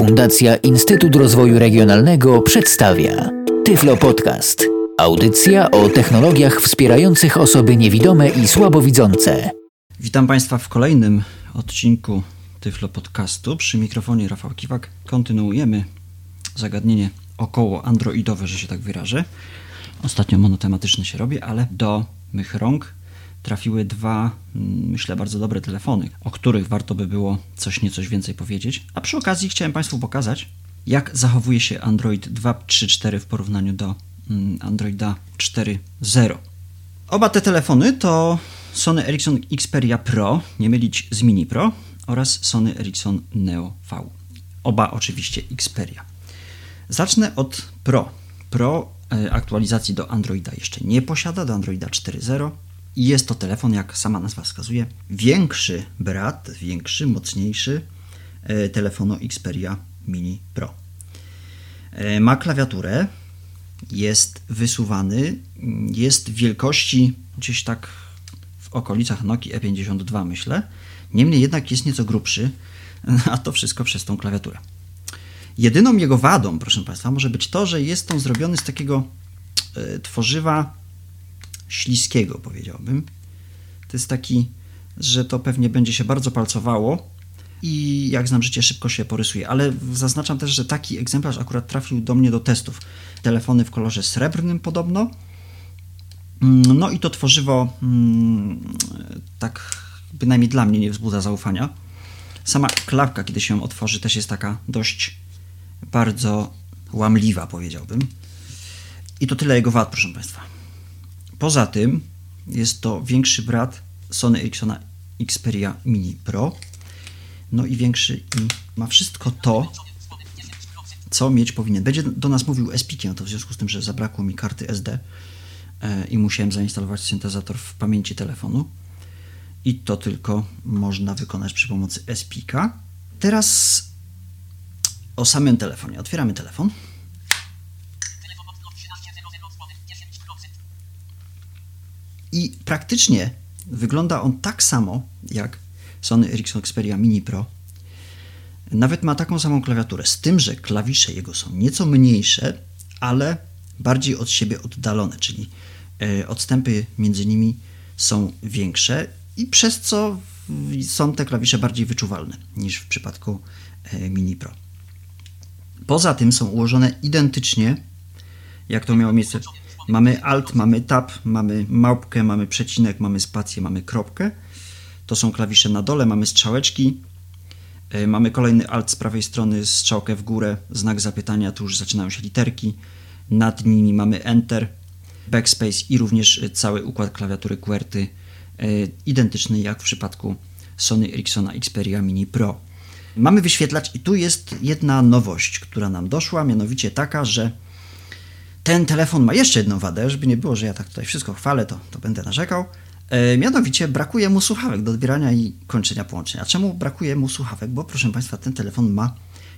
Fundacja Instytut Rozwoju Regionalnego przedstawia Tyflo Podcast. Audycja o technologiach wspierających osoby niewidome i słabowidzące. Witam Państwa w kolejnym odcinku Tyflo Podcastu. Przy mikrofonie Rafał Kiwak kontynuujemy zagadnienie około androidowe, że się tak wyrażę. Ostatnio monotematyczne się robi, ale do mych rąk trafiły dwa, mm, myślę, bardzo dobre telefony, o których warto by było coś niecoś więcej powiedzieć. A przy okazji chciałem Państwu pokazać, jak zachowuje się Android 2.3.4 w porównaniu do mm, Androida 4.0. Oba te telefony to Sony Ericsson Xperia Pro, nie mylić z Mini Pro, oraz Sony Ericsson Neo V. Oba oczywiście Xperia. Zacznę od Pro. Pro e, aktualizacji do Androida jeszcze nie posiada, do Androida 4.0. I jest to telefon, jak sama nazwa wskazuje, większy brat, większy, mocniejszy e, telefonu Xperia Mini Pro. E, ma klawiaturę, jest wysuwany, jest wielkości gdzieś tak w okolicach Nokia E52, myślę. Niemniej jednak jest nieco grubszy, a to wszystko przez tą klawiaturę. Jedyną jego wadą, proszę Państwa, może być to, że jest on zrobiony z takiego e, tworzywa śliskiego, powiedziałbym. To jest taki, że to pewnie będzie się bardzo palcowało i jak znam życie, szybko się porysuje. Ale zaznaczam też, że taki egzemplarz akurat trafił do mnie do testów. Telefony w kolorze srebrnym podobno. Mm, no i to tworzywo mm, tak bynajmniej dla mnie nie wzbudza zaufania. Sama klapka, kiedy się otworzy, też jest taka dość bardzo łamliwa, powiedziałbym. I to tyle jego wad, proszę Państwa. Poza tym jest to większy brat Sony Ericssona Xperia Mini Pro. No i większy i ma wszystko to, co mieć powinien. Będzie do nas mówił SPK, to w związku z tym, że zabrakło mi karty SD e, i musiałem zainstalować syntezator w pamięci telefonu. I to tylko można wykonać przy pomocy SPK. Teraz o samym telefonie. Otwieramy telefon. I praktycznie wygląda on tak samo jak Sony Ericsson Xperia Mini Pro. Nawet ma taką samą klawiaturę, z tym, że klawisze jego są nieco mniejsze, ale bardziej od siebie oddalone, czyli e, odstępy między nimi są większe i przez co są te klawisze bardziej wyczuwalne niż w przypadku e, Mini Pro. Poza tym są ułożone identycznie, jak to miało miejsce Mamy alt, mamy tab, mamy małpkę, mamy przecinek, mamy spację, mamy kropkę. To są klawisze na dole, mamy strzałeczki. E, mamy kolejny alt z prawej strony, strzałkę w górę, znak zapytania, tu już zaczynają się literki. Nad nimi mamy Enter, Backspace i również cały układ klawiatury QWERTY, e, identyczny jak w przypadku Sony Ericssona Xperia Mini Pro. Mamy wyświetlacz i tu jest jedna nowość, która nam doszła, mianowicie taka, że ten telefon ma jeszcze jedną wadę, żeby nie było, że ja tak tutaj wszystko chwalę, to, to będę narzekał. E, mianowicie brakuje mu słuchawek do odbierania i kończenia połączenia. Czemu brakuje mu słuchawek? Bo proszę Państwa, ten telefon ma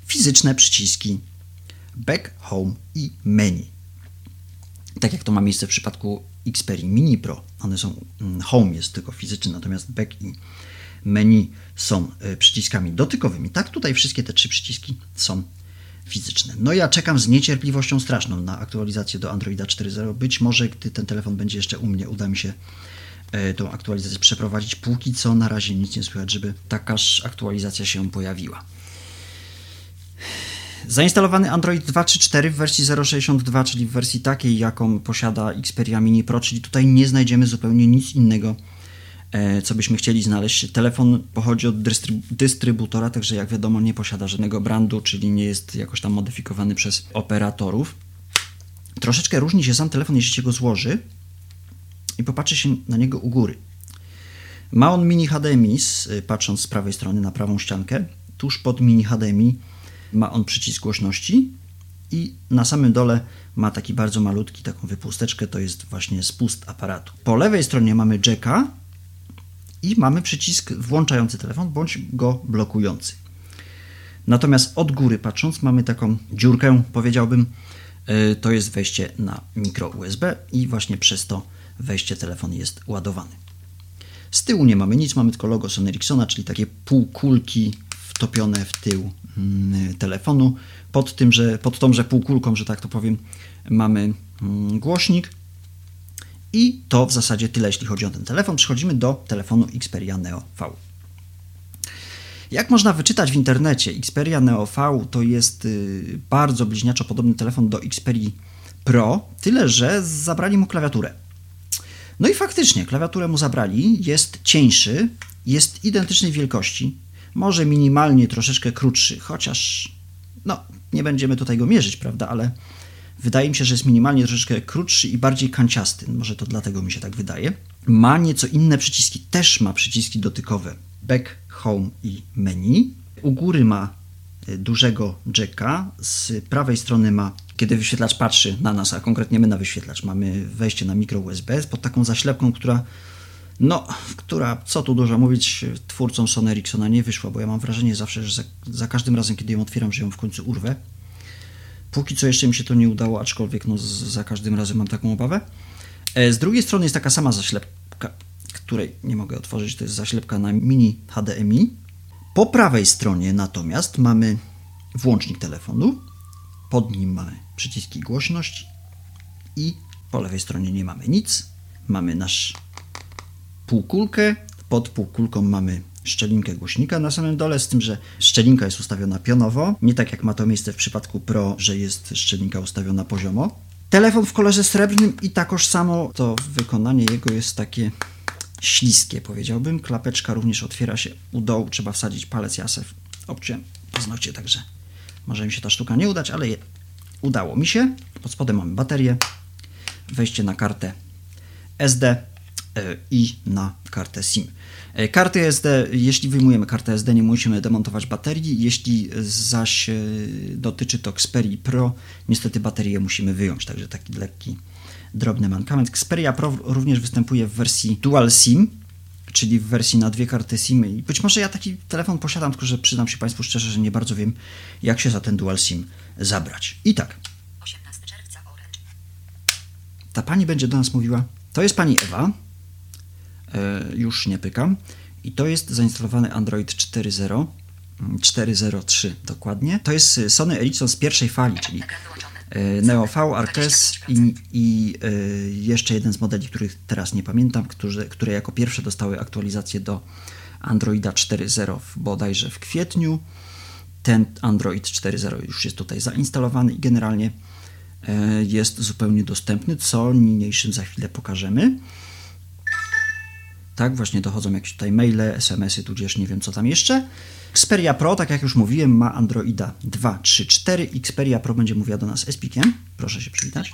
fizyczne przyciski Back, Home i Menu. Tak jak to ma miejsce w przypadku Xperia Mini Pro. One są, mm, Home jest tylko fizyczny, natomiast Back i Menu są e, przyciskami dotykowymi. Tak, tutaj wszystkie te trzy przyciski są fizyczne. No ja czekam z niecierpliwością straszną na aktualizację do Androida 4.0. Być może, gdy ten telefon będzie jeszcze u mnie, uda mi się e, tą aktualizację przeprowadzić. Póki co na razie nic nie słychać, żeby takaż aktualizacja się pojawiła. Zainstalowany Android 2.3.4 w wersji 0.62, czyli w wersji takiej, jaką posiada Xperia Mini Pro, czyli tutaj nie znajdziemy zupełnie nic innego co byśmy chcieli znaleźć. Telefon pochodzi od dystrybutora, także jak wiadomo nie posiada żadnego brandu, czyli nie jest jakoś tam modyfikowany przez operatorów. Troszeczkę różni się sam telefon, jeśli się go złoży i popatrzy się na niego u góry. Ma on mini HDMI, y, patrząc z prawej strony na prawą ściankę. Tuż pod mini HDMI ma on przycisk głośności i na samym dole ma taki bardzo malutki, taką wypusteczkę, to jest właśnie spust aparatu. Po lewej stronie mamy jacka, i mamy przycisk włączający telefon bądź go blokujący. Natomiast od góry patrząc mamy taką dziurkę, powiedziałbym, e, to jest wejście na mikro USB i właśnie przez to wejście telefon jest ładowany. Z tyłu nie mamy nic, mamy tylko logo Sony Ericssona, czyli takie półkulki wtopione w tył mm, telefonu. Pod tym, że pod tąże półkulką, że tak to powiem, mamy mm, głośnik. I to w zasadzie tyle, jeśli chodzi o ten telefon. Przechodzimy do telefonu Xperia Neo V. Jak można wyczytać w internecie, Xperia Neo V to jest y, bardzo bliźniaczo podobny telefon do Xperia Pro, tyle że zabrali mu klawiaturę. No i faktycznie, klawiaturę mu zabrali, jest cieńszy, jest identycznej wielkości, może minimalnie troszeczkę krótszy, chociaż no, nie będziemy tutaj go mierzyć, prawda, ale wydaje mi się, że jest minimalnie troszeczkę krótszy i bardziej kanciasty, może to dlatego mi się tak wydaje. Ma nieco inne przyciski, też ma przyciski dotykowe, back, home i menu. U góry ma y, dużego jacka, z prawej strony ma kiedy wyświetlacz patrzy na nas, a konkretnie my na wyświetlacz, mamy wejście na mikro USB pod taką zaślepką, która no, która, co tu dużo mówić, twórcom Sony Ericssona nie wyszła, bo ja mam wrażenie zawsze, że za, za, każdym razem, kiedy ją otwieram, że ją w końcu urwę. Póki co jeszcze mi się to nie udało, aczkolwiek no, z, za każdym razem mam taką obawę. E, z drugiej strony jest taka sama zaślepka, której nie mogę otworzyć, to jest zaślepka na mini HDMI. Po prawej stronie natomiast mamy włącznik telefonu, pod nim mamy przyciski głośność i po lewej stronie nie mamy nic. Mamy nasz półkulkę, pod półkulką mamy szczelinkę głośnika na samym dole, z tym, że szczelinka jest ustawiona pionowo, nie tak jak ma to miejsce w przypadku Pro, że jest szczelinka ustawiona poziomo. Telefon w kolorze srebrnym i takoż samo to wykonanie jego jest takie śliskie, powiedziałbym. Klapeczka również otwiera się u dołu, trzeba wsadzić palec, ja se obciąłem paznokcie, także może mi się ta sztuka nie udać, ale je, udało mi się. Pod spodem mamy baterię, wejście na kartę SD i na kartę SIM. E, karty SD, jeśli wyjmujemy kartę SD, nie musimy demontować baterii. Jeśli zaś e, dotyczy to Xperia Pro, niestety baterię musimy wyjąć, także taki lekki, drobny mankament. Xperia Pro również występuje w wersji Dual SIM, czyli w wersji na dwie karty SIM. I być może ja taki telefon posiadam, tylko że przyznam się Państwu szczerze, że nie bardzo wiem, jak się za ten dual SIM zabrać. I tak. 18 czerwca Orange. Ta pani będzie do nas mówiła. To jest pani Ewa. E, już nie pykam. I to jest zainstalowany Android 4.0. 4.03 mm, dokładnie. To jest Sony Ericsson z pierwszej fali, czyli E, Neo V, Artes i, i e, jeszcze jeden z modeli, których teraz nie pamiętam, które, które jako pierwsze dostały aktualizację do Androida 4.0 bodajże w kwietniu. Ten Android 4.0 już jest tutaj zainstalowany i generalnie e, jest zupełnie dostępny, co niniejszym za chwilę pokażemy. Tak, właśnie dochodzą jakieś tutaj maile, SMS-y, tudzież nie wiem co tam jeszcze. Xperia Pro, tak jak już mówiłem, ma Androida 2.3.4. Xperia Pro będzie mówiła do nas Espikiem. Proszę się przywitać.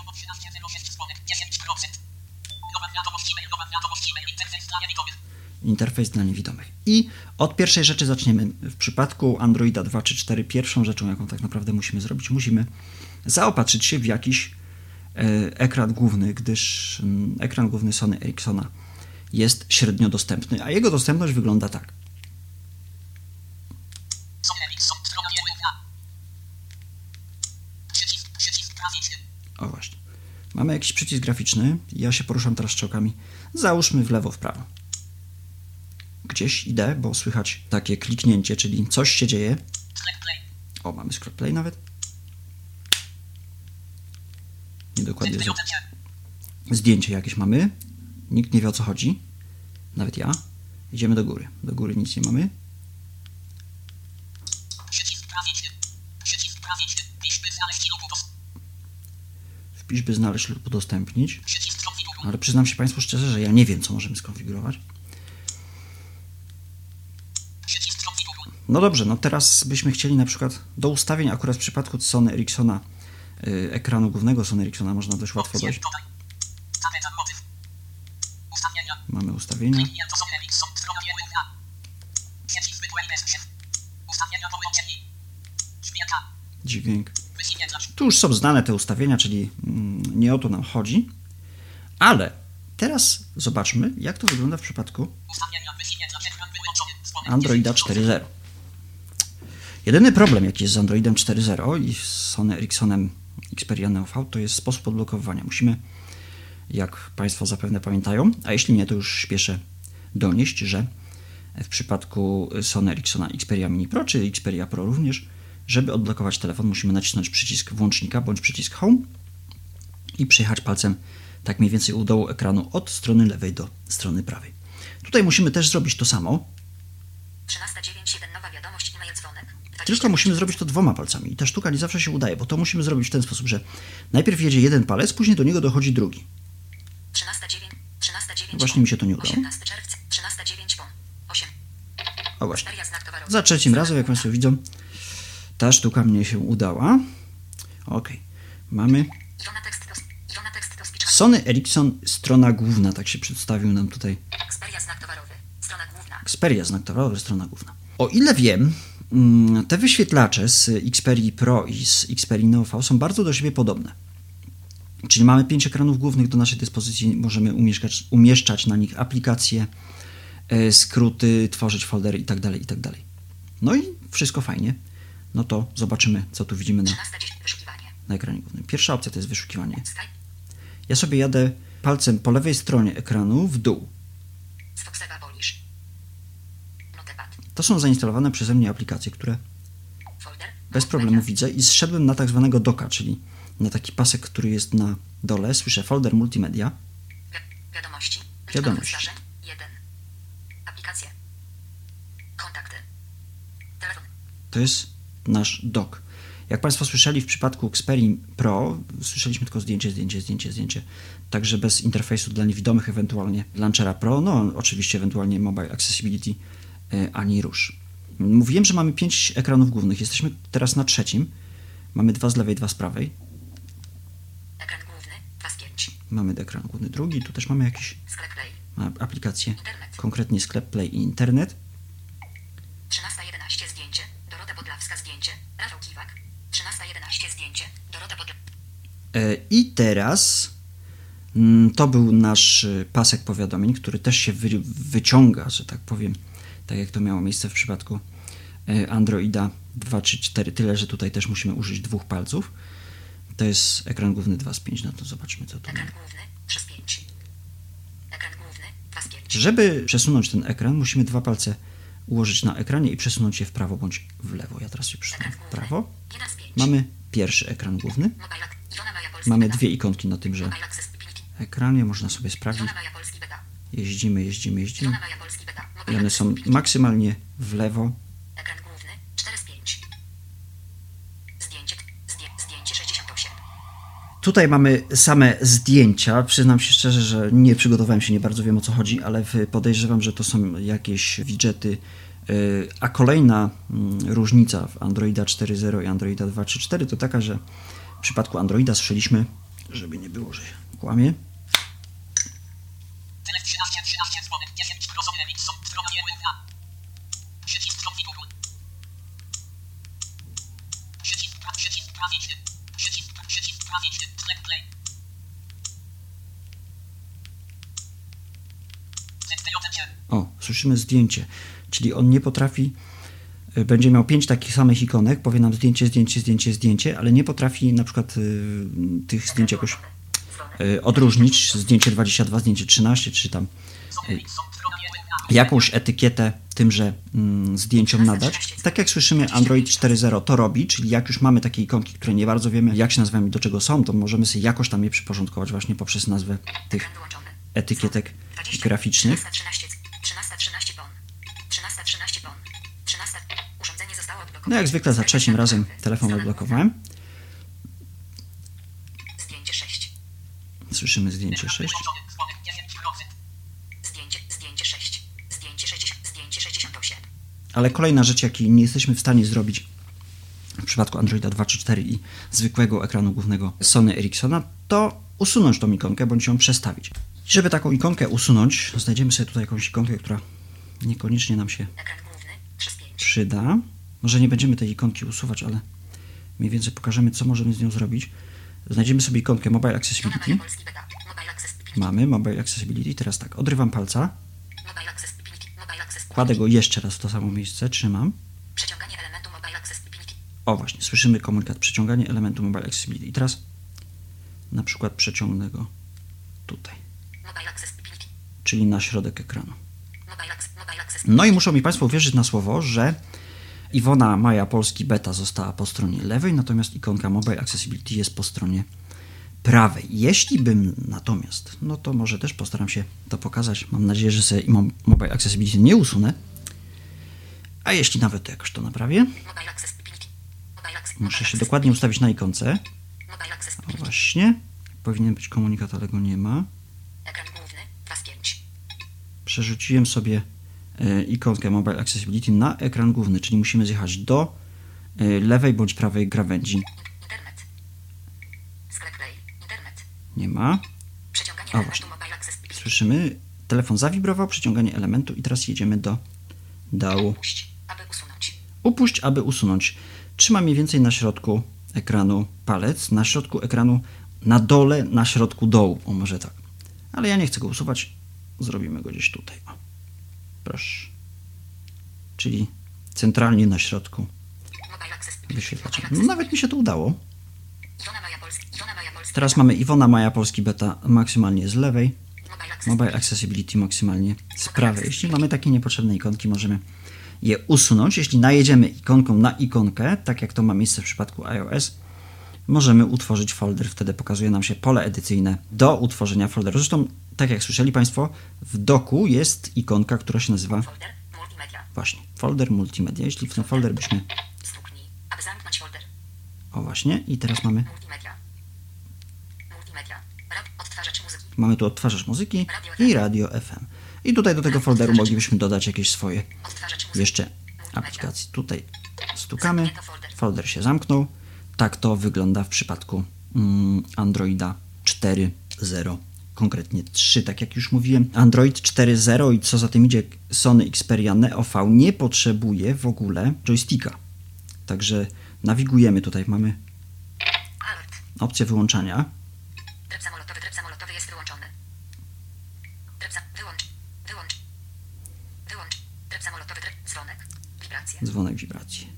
Interfejs dla niewidomych. I od pierwszej rzeczy zaczniemy. W przypadku Androida 2.3.4 pierwszą rzeczą, jaką tak naprawdę musimy zrobić, musimy zaopatrzyć się w jakiś e, ekran główny, gdyż mm, ekran główny Sony Ericssona jest średnio dostępny, a jego dostępność wygląda tak. O właśnie. Mamy jakiś przycisk graficzny. Ja się poruszam teraz strzałkami. Załóżmy w lewo, w prawo. Gdzieś idę, bo słychać takie kliknięcie, czyli coś się dzieje. O, mamy scroll play nawet. Niedokładnie. Zdjęcie jakieś mamy. Nikt nie wie o co chodzi. Nawet ja. Idziemy do góry. Do góry nic nie mamy. Wpisz by znaleźć lub udostępnić. Ale przyznam się Państwu szczerze, że ja nie wiem, co możemy skonfigurować. No dobrze, no teraz byśmy chcieli na przykład do ustawień, akurat w przypadku Sony Ericssona, yy, ekranu głównego Sony Ericssona można dość łatwo dojść. Mamy ustawienia. Dźwięk. Tu już są znane te ustawienia, czyli mm, nie o to nam chodzi. Ale teraz zobaczmy, jak to wygląda w przypadku Androida 4.0. Jedyny problem, jaki jest z Androidem 4.0 i z Sony Ericssonem Xperia Neo V, to jest sposób odblokowania. Musimy, jak Państwo zapewne pamiętają, a jeśli nie, to już śpieszę donieść, że w przypadku Sony Ericssona Xperia Mini Pro czy Xperia Pro również. Żeby odblokować telefon, musimy nacisnąć przycisk włącznika bądź przycisk Home i przejechać palcem tak mniej więcej u dołu ekranu od strony lewej do strony prawej. Tutaj musimy też zrobić to samo, 13.9.1 nowa wiadomość e-mail dzwonek. 20 tylko musimy zrobić to dwoma palcami. I ta sztuka nie zawsze się udaje, bo to musimy zrobić w ten sposób, że najpierw jedzie jeden palec, później do niego dochodzi drugi. 13.9 13.9 Właśnie mi się to nie udało. 18 czerwca 13.9 pon 8 O właśnie. Za trzecim razem, jak Państwo widzą, ta sztuka mnie się udała. Ok. Mamy. Sony Ericsson, strona główna, tak się przedstawił nam tutaj. Xperia znak towarowy. Strona główna. Xperia, znak towarowy, strona główna. O ile wiem, mm, te wyświetlacze z Xperia Pro i z Xperia Neo V są bardzo do siebie podobne. Czyli mamy pięć ekranów głównych do naszej dyspozycji, możemy umieszczać, umieszczać na nich aplikacje, e, skróty, tworzyć foldery itd., itd. No i wszystko fajnie. No to zobaczymy, co tu widzimy na, 13.10 wyszukiwanie. na ekranie głównym. Pierwsza opcja to jest wyszukiwanie. Ja sobie jadę palcem po lewej stronie ekranu w dół. To są zainstalowane przeze mnie aplikacje, które bez problemu widzę i zszedłem na tak zwanego doka, czyli na taki pasek, który jest na dole. Słyszę folder multimedia. Wi- wiadomości. Wiadomości. Zdarzeń. 1. Aplikacje. Kontakty. Telefon. To jest nasz dok. Jak Państwo słyszeli w przypadku Xperia Pro, słyszeliśmy tylko zdjęcie, zdjęcie, zdjęcie, zdjęcie. Także bez interfejsu dla niewidomych, ewentualnie launchera Pro, no oczywiście ewentualnie Mobile Accessibility, y, ani rusz. Mówiłem, że mamy pięć ekranów głównych. Jesteśmy teraz na trzecim. Mamy dwa z lewej, dwa z prawej. Ekran główny. 2 z 5. Mamy ekran główny drugi. Tu też mamy jakieś aplikacje, Internet. konkretnie sklep Play i internet. 13.11 zdjęcie. Dorota Podlawska zdjęcie. Rafał Kiwak. 13.11 zdjęcie. Dorota Podlawska. E, I teraz mm, to był nasz e, pasek powiadomień, który też się wy, wyciąga, że tak powiem, tak jak to miało miejsce w przypadku e, Androida 2 czy 4, tyle, że tutaj też musimy użyć dwóch palców. To jest ekran główny 2 z 5, no to zobaczmy co tu Ekran główny. 3 z 5. Ekran główny. 2 z 5. Żeby przesunąć ten ekran, musimy dwa palce ułożyć na ekranie i przesunąć je w prawo bądź w lewo. Ja teraz się przesunę w prawo. 1 z 5. Mamy pierwszy ekran główny. Mamy dwie ikonki na tymże ekranie, można sobie sprawdzić. Jeździmy, jeździmy, jeździmy. I one są maksymalnie w lewo. Ekran główny. 4 z 5. Zdjęcie. Zdję, zdjęcie 68. Tutaj mamy same zdjęcia. Przyznam się szczerze, że nie przygotowałem się, nie bardzo wiem o co chodzi, ale podejrzewam, że to są jakieś widgety. Yy, A kolejna mm, różnica w Androida 4.0 i Androida 2.3.4 to taka, że w przypadku Androida słyszeliśmy, żeby nie było, że kłamie, Telef 13, 13 dzwonek, 10 prosowy Ericsson, strona niełynna. Przycisk konfiguruj. Przycisk, pra, przycisk prawiczny. Przycisk, pra, przycisk prawiczny, sklep play. ZTJ. O, słyszymy zdjęcie, czyli on nie potrafi, y, będzie miał pięć takich samych ikonek, powie nam zdjęcie, zdjęcie, zdjęcie, zdjęcie, ale nie potrafi na przykład y, tych zdjęć jakoś y, odróżnić, zdjęcie 22, zdjęcie 13, czy tam jakąś etykietę tymże mm, zdjęciom nadać. Tak jak słyszymy, Android 4.0 to robi, czyli jak już mamy takie ikonki, które nie bardzo wiemy, jak się nazywają i do czego są, to możemy sobie jakoś tam je przyporządkować właśnie poprzez nazwę tych. Etykietek 20. graficznych. 13.13 13.13 pon. 13.13 pon. 13. Urządzenie zostało odblokowane. No jak zwykle za trzecim razem telefon odblokowałem. Zdjęcie 6. Słyszymy zdjęcie Ekran 6. wyłączony, dzwonek 10%. Zdjęcie, zdjęcie 6. Zdjęcie 60, zdjęcie 68. Ale kolejna rzecz, jakiej nie jesteśmy w stanie zrobić w przypadku Androida 2 czy 4 i zwykłego ekranu głównego Sony Ericssona, to usunąć tą ikonkę bądź ją przestawić. Żeby taką ikonkę usunąć, znajdziemy sobie tutaj jakąś ikonkę, która niekoniecznie nam się Ekran główny 3 z 5. przyda. Może nie będziemy tej ikonki usuwać, ale mniej więcej pokażemy, co możemy z nią zrobić. Znajdziemy sobie ikonkę Mobile Accessibility. Mamy Mobile Accessibility. Teraz tak, odrywam palca, kładę go jeszcze raz w to samo miejsce, trzymam. Przeciąganie elementu Mobile Accessibility. O właśnie, słyszymy komunikat przeciąganie elementu Mobile Accessibility. I teraz na przykład przeciągnę go tutaj. Czyli na środek ekranu. No i muszą mi Państwo uwierzyć na słowo, że Iwona Maja Polski Beta została po stronie lewej, natomiast ikonka Mobile Accessibility jest po stronie prawej. Jeśli bym natomiast, no to może też postaram się to pokazać. Mam nadzieję, że sobie mo- Mobile Accessibility nie usunę. A jeśli nawet to jakoś to naprawię, muszę się dokładnie ustawić na ikonce. O właśnie, powinien być komunikat, ale go nie ma. Ekran główny. 2 z 5. przerzuciłem sobie e, ikonkę Mobile Accessibility na ekran główny, czyli musimy zjechać do e, lewej bądź prawej krawędzi. Nie ma. A, właśnie. Słyszymy, telefon zawibrował, przyciąganie elementu i teraz jedziemy do dołu. Puść, aby usunąć. Upuść, aby usunąć. Trzyma mniej więcej na środku ekranu palec, na środku ekranu, na dole, na środku dołu. O, może tak. Ale ja nie chcę go usuwać. Zrobimy go gdzieś tutaj. O. Proszę. Czyli centralnie na środku wyświetlacza. No, nawet mi się to udało. Teraz mamy Iwona Maja Polski Beta maksymalnie z lewej, Mobile Accessibility maksymalnie z prawej. Jeśli mamy takie niepotrzebne ikonki, możemy je usunąć. Jeśli najedziemy ikonką na ikonkę, tak jak to ma miejsce w przypadku iOS, możemy utworzyć folder. Wtedy pokazuje nam się pole edycyjne do utworzenia folderu. Zresztą, tak jak słyszeli Państwo, w doku jest ikonka, która się nazywa Folder. Multimedia. właśnie folder multimedia. Jeśli w ten folder byśmy... Stuknij, aby zamknąć folder. O właśnie, i teraz mamy, Multimedia. Multimedia. Mamy tu odtwarzacz muzyki i radio FM. I tutaj do tego folderu moglibyśmy dodać jakieś swoje jeszcze aplikacji. Tutaj stukamy, folder się zamknął. Tak to wygląda w przypadku mm, Androida 4.0, konkretnie 3, tak jak już mówiłem. Android 4.0 i co za tym idzie Sony Xperia Neo V nie potrzebuje w ogóle joysticka. Także nawigujemy tutaj, mamy opcję wyłączania. Tryb samolotowy. Tryb samolotowy jest wyłączony. Tryb za... Wyłącz. Wyłącz. Wyłącz. Tryb samolotowy. Tryb... Dzwonek. Wibracje. dzwonek wibracji.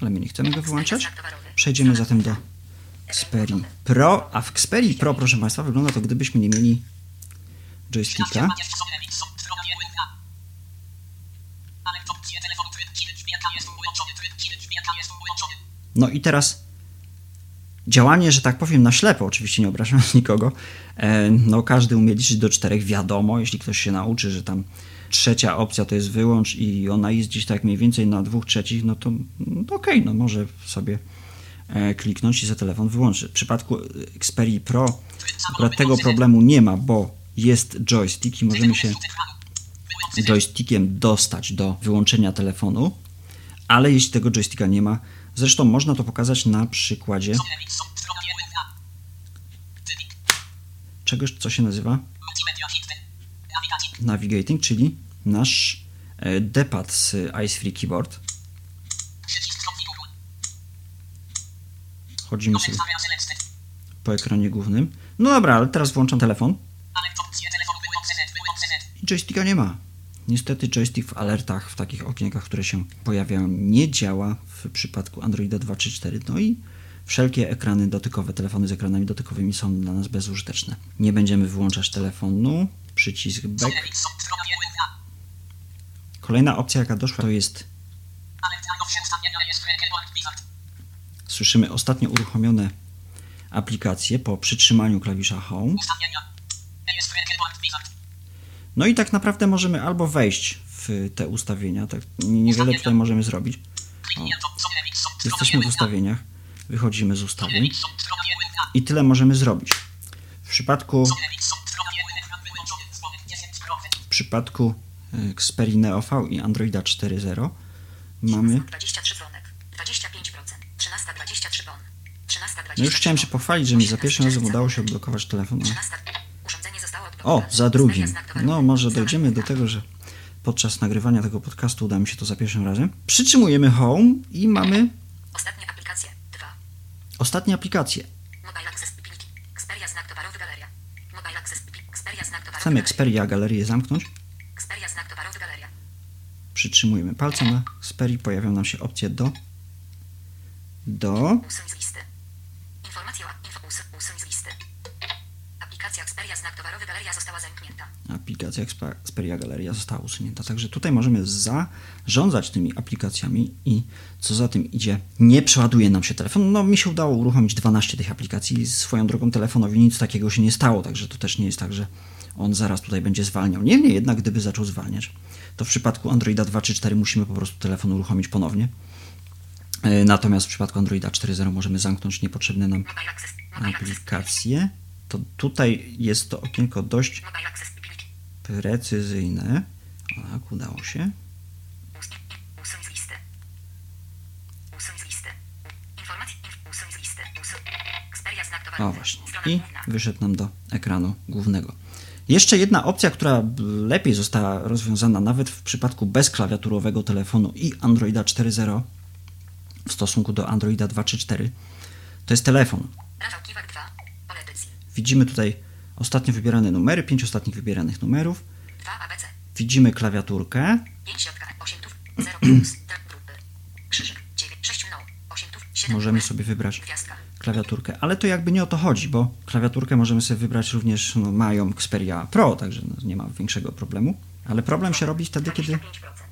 Ale my nie chcemy go wyłączać. Przejdziemy zatem do Xperia Pro, a w Xperia Pro, proszę Państwa, wygląda to gdybyśmy nie mieli joysticka. No i teraz działanie, że tak powiem, na ślepo, oczywiście nie obrażając nikogo. E, no każdy umie liczyć do czterech, wiadomo, jeśli ktoś się nauczy, że tam trzecia opcja to jest wyłącz i ona jest gdzieś tak mniej więcej na dwóch trzecich, no to, no to okej, no może sobie kliknąć i za telefon wyłączyć. W przypadku Xperia Pro akurat tego problemu nie ma, bo jest joystick i możemy się joystickiem dostać do wyłączenia telefonu, ale jeśli tego joysticka nie ma, zresztą można to pokazać na przykładzie czegoś, co się nazywa navigating, czyli nasz e, D-pad z iFree Keyboard. Chodzimy sobie po ekranie głównym. No dobra, ale teraz włączam telefon i joysticka nie ma. Niestety joystick w alertach, w takich okienkach, które się pojawiają, nie działa w przypadku Androida 2.3.4. No i wszelkie ekrany dotykowe, telefony z ekranami dotykowymi są dla nas bezużyteczne. Nie będziemy wyłączać telefonu. Przycisk back. Kolejna opcja, jaka doszła, to jest słyszymy ostatnio uruchomione aplikacje po przytrzymaniu klawisza Home. No i tak naprawdę możemy albo wejść w te ustawienia, tak niewiele tutaj możemy zrobić. O, jesteśmy w ustawieniach, wychodzimy z ustawień i tyle możemy zrobić. W przypadku, w przypadku e, Xperia Neo V i Androida 4.0 mamy 23 dzwonek. 25%. 13.23 bon. 13.23 No już chciałem się pochwalić, że mi za pierwszym razem udało się odblokować telefon. ale- 13. Urządzenie zostało O, za drugim. No, może dojdziemy do tego, że podczas nagrywania tego podcastu uda mi się to za pierwszym razem. Przytrzymujemy Home i mamy Ostatnie aplikacje. 2. ostatnie aplikacje. Chcemy. Xperia galerię zamknąć. Przytrzymujemy palcem na Xperii, pojawią nam się opcje do do Usuń z listy. Informacja o info usuń, usuń z listy. Aplikacja Xperia znak towarowy galeria została zamknięta. aplikacja Expa- Xperia Galeria została usunięta. Także tutaj możemy zarządzać tymi aplikacjami i co za tym idzie, nie przeładuje nam się telefon. No mi się udało uruchomić 12 tych aplikacji. Swoją drogą telefonowi nic takiego się nie stało, także to też nie jest tak, że on zaraz tutaj będzie zwalniał. Niemniej jednak, gdyby zaczął zwalniać, to w przypadku Androida 2 czy 4 musimy po prostu telefon uruchomić ponownie. E, Natomiast w przypadku Androida 4.0 możemy zamknąć niepotrzebne nam aplikacje. To tutaj jest to okienko dość precyzyjne. Tak, udało się. O właśnie. I wyszedł nam do ekranu głównego. Jeszcze jedna opcja, która lepiej została rozwiązana nawet w przypadku bezklawiaturowego telefonu i Androida 4.0 w stosunku do Androida 2.3.4 to jest telefon. 2. Widzimy tutaj ostatnio wybierane numery, pięć ostatnich wybieranych numerów. 2. Widzimy klawiaturkę. 5 środka. 8 tów. 0 plus. D grupy. Krzyżyk. 9. 6 no. 8 tów. 7 Możemy sobie wybrać klawiaturkę, ale to jakby nie o to chodzi, bo klawiaturkę możemy sobie wybrać również, no, mają Xperia Pro, także no, nie ma większego problemu. Ale problem się robi wtedy, kiedy 25%.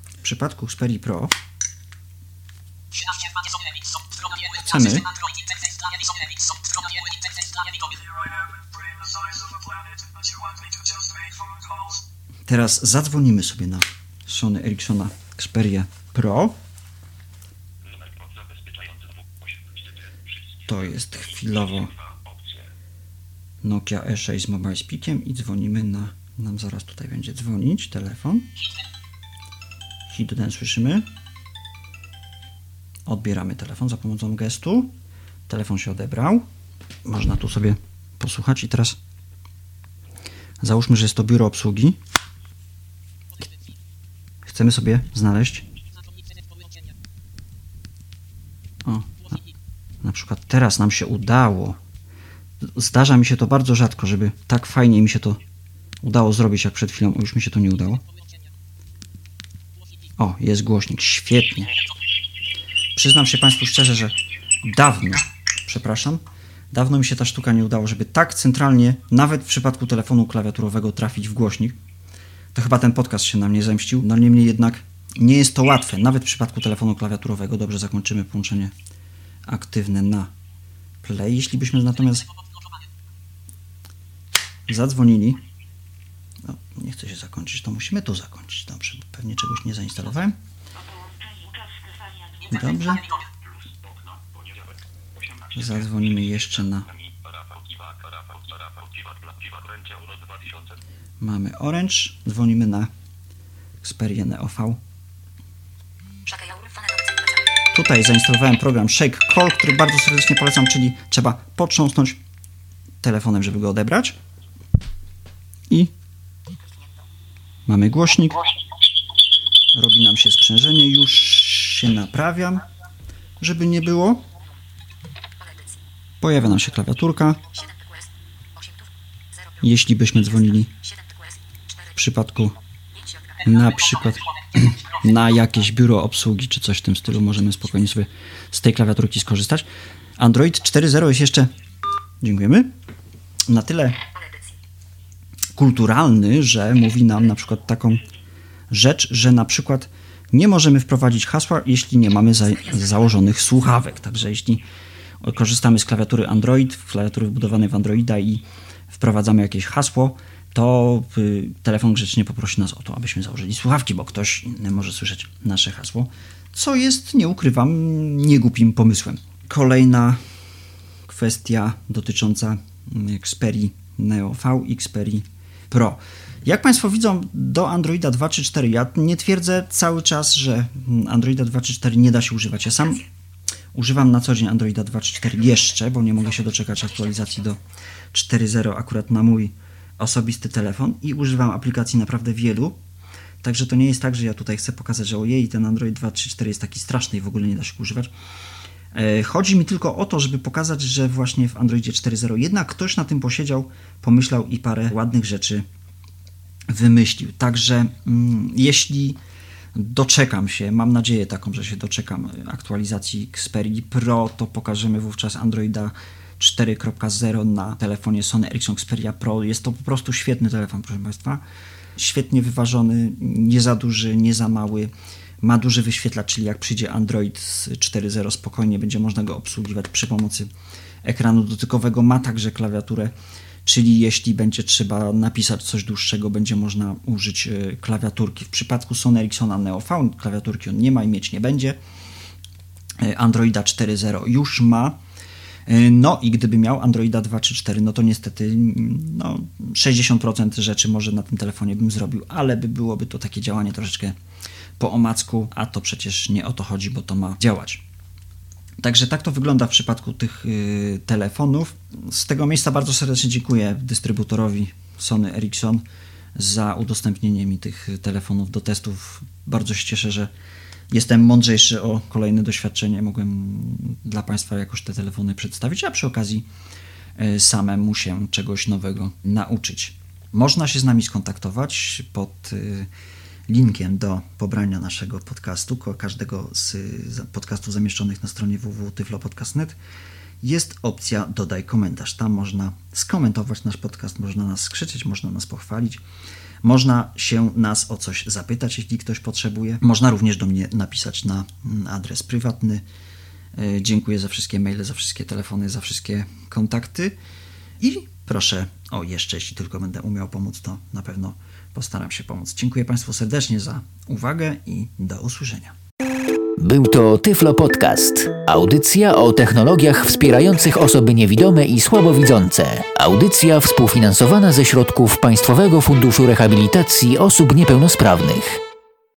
w przypadku Xperia Pro 13 panie są Emix, są Teraz zadzwonimy sobie na Sony Ericssona Xperia Pro. To jest chwilowo Nokia E6 z Mobile Speakiem i dzwonimy na... Nam zaraz tutaj będzie dzwonić telefon. Hit ten słyszymy. Odbieramy telefon za pomocą gestu. Telefon się odebrał. Można tu sobie posłuchać i teraz załóżmy, że jest to biuro obsługi. Chcemy sobie znaleźć o, na, na przykład teraz nam się udało. Zdarza mi się to bardzo rzadko, żeby tak fajnie mi się to udało zrobić, jak przed chwilą. Już mi się to nie udało. O, jest głośnik. Świetnie. Przyznam się Państwu szczerze, że dawno, przepraszam, dawno mi się ta sztuka nie udało, żeby tak centralnie, nawet w przypadku telefonu klawiaturowego, trafić w głośnik. To chyba ten podcast się na mnie zemścił. No niemniej jednak nie jest to łatwe. Nawet w przypadku telefonu klawiaturowego dobrze zakończymy połączenie aktywne na play. Jeśli byśmy natomiast zadzwonili, no, nie chce się zakończyć, to musimy tu zakończyć. Dobrze, pewnie czegoś nie zainstalowałem. Dobrze. Zadzwonimy jeszcze na. Mamy Orange. Dzwonimy na Xperia Neo V. Szaka Jaur. Fane do wycofania. Tutaj zainstalowałem program Shake Call, który bardzo serdecznie polecam, czyli trzeba potrząsnąć telefonem, żeby go odebrać. I mamy głośnik. Robi nam się sprzężenie. Już się naprawiam, żeby nie było. Pojawia nam się klawiaturka. 7 TQS. 8 tów. 0 plus. Jeśli byśmy dzwonili 7 TQS. 4 w przypadku 5 środka. na przykład na jakieś biuro obsługi czy coś w tym stylu, możemy spokojnie sobie z tej klawiaturki skorzystać. Android 4.0 jest jeszcze, dziękujemy, na tyle kulturalny, że mówi nam na przykład taką rzecz, że na przykład nie możemy wprowadzić hasła, jeśli nie mamy za, założonych słuchawek. Także jeśli korzystamy z klawiatury Android, klawiatury wbudowanej w Androida i wprowadzamy jakieś hasło, to y, telefon grzecznie poprosi nas o to, abyśmy założyli słuchawki, bo ktoś inny może słyszeć nasze hasło, co jest, nie ukrywam, niegłupim pomysłem. Kolejna kwestia dotycząca mm, Xperia Neo V i Xperia Pro. Jak Państwo widzą, do Androida 2 czy 4 ja nie twierdzę cały czas, że mm, Androida 2 czy 4 nie da się używać. Ja sam używam na co dzień Androida 2 czy 4 jeszcze, bo nie mogę się doczekać aktualizacji do 4.0 akurat na mój osobisty telefon i używam aplikacji naprawdę wielu. Także to nie jest tak, że ja tutaj chcę pokazać, że ojej, ten Android 2.3.4 jest taki straszny i w ogóle nie da się używać. E, Chodzi mi tylko o to, żeby pokazać, że właśnie w Androidzie 4.0 jednak ktoś na tym posiedział, pomyślał i parę ładnych rzeczy wymyślił. Także mm, jeśli doczekam się, mam nadzieję taką, że się doczekam aktualizacji Xperia Pro, to pokażemy wówczas Androida 4.0 na telefonie Sony Ericsson Xperia Pro. Jest to po prostu świetny telefon, proszę Państwa. Świetnie wyważony, nie za duży, nie za mały. Ma duży wyświetlacz, czyli jak przyjdzie Android z 4.0 spokojnie będzie można go obsługiwać przy pomocy ekranu dotykowego. Ma także klawiaturę, czyli jeśli będzie trzeba napisać coś dłuższego, będzie można użyć e, klawiaturki. W przypadku Sony Ericssona Neo V klawiaturki on nie ma i mieć nie będzie. E, Androida 4.0 już ma. E, No i gdyby miał Androida 2 czy 4, no to niestety mm, no, 60% rzeczy może na tym telefonie bym zrobił, ale by byłoby to takie działanie troszeczkę po omacku, a to przecież nie o to chodzi, bo to ma działać. Także tak to wygląda w przypadku tych y, telefonów. Z tego miejsca bardzo serdecznie dziękuję dystrybutorowi Sony Ericsson za udostępnienie mi tych telefonów do testów. Bardzo się cieszę, że jestem mądrzejszy o kolejne doświadczenie. Mogłem dla Państwa jakoś te telefony przedstawić, a przy okazji y, samemu się czegoś nowego nauczyć. Można się z nami skontaktować pod y, linkiem do pobrania naszego podcastu, każdego z podcastów zamieszczonych na stronie www.tyflopodcast.net jest opcja dodaj komentarz. Tam można skomentować nasz podcast, można nas skrzyczeć, można nas pochwalić, można się nas o coś zapytać, jeśli ktoś potrzebuje. Można również do mnie napisać na adres prywatny. E, Dziękuję za wszystkie maile, za wszystkie telefony, za wszystkie kontakty. I proszę o jeszcze, jeśli tylko będę umiał pomóc, to na pewno postaram się pomóc. Dziękuję Państwu serdecznie za uwagę i do usłyszenia. Był to Tyflo Podcast. Audycja o technologiach wspierających osoby niewidome i słabowidzące. Audycja współfinansowana ze środków Państwowego Funduszu Rehabilitacji Osób Niepełnosprawnych.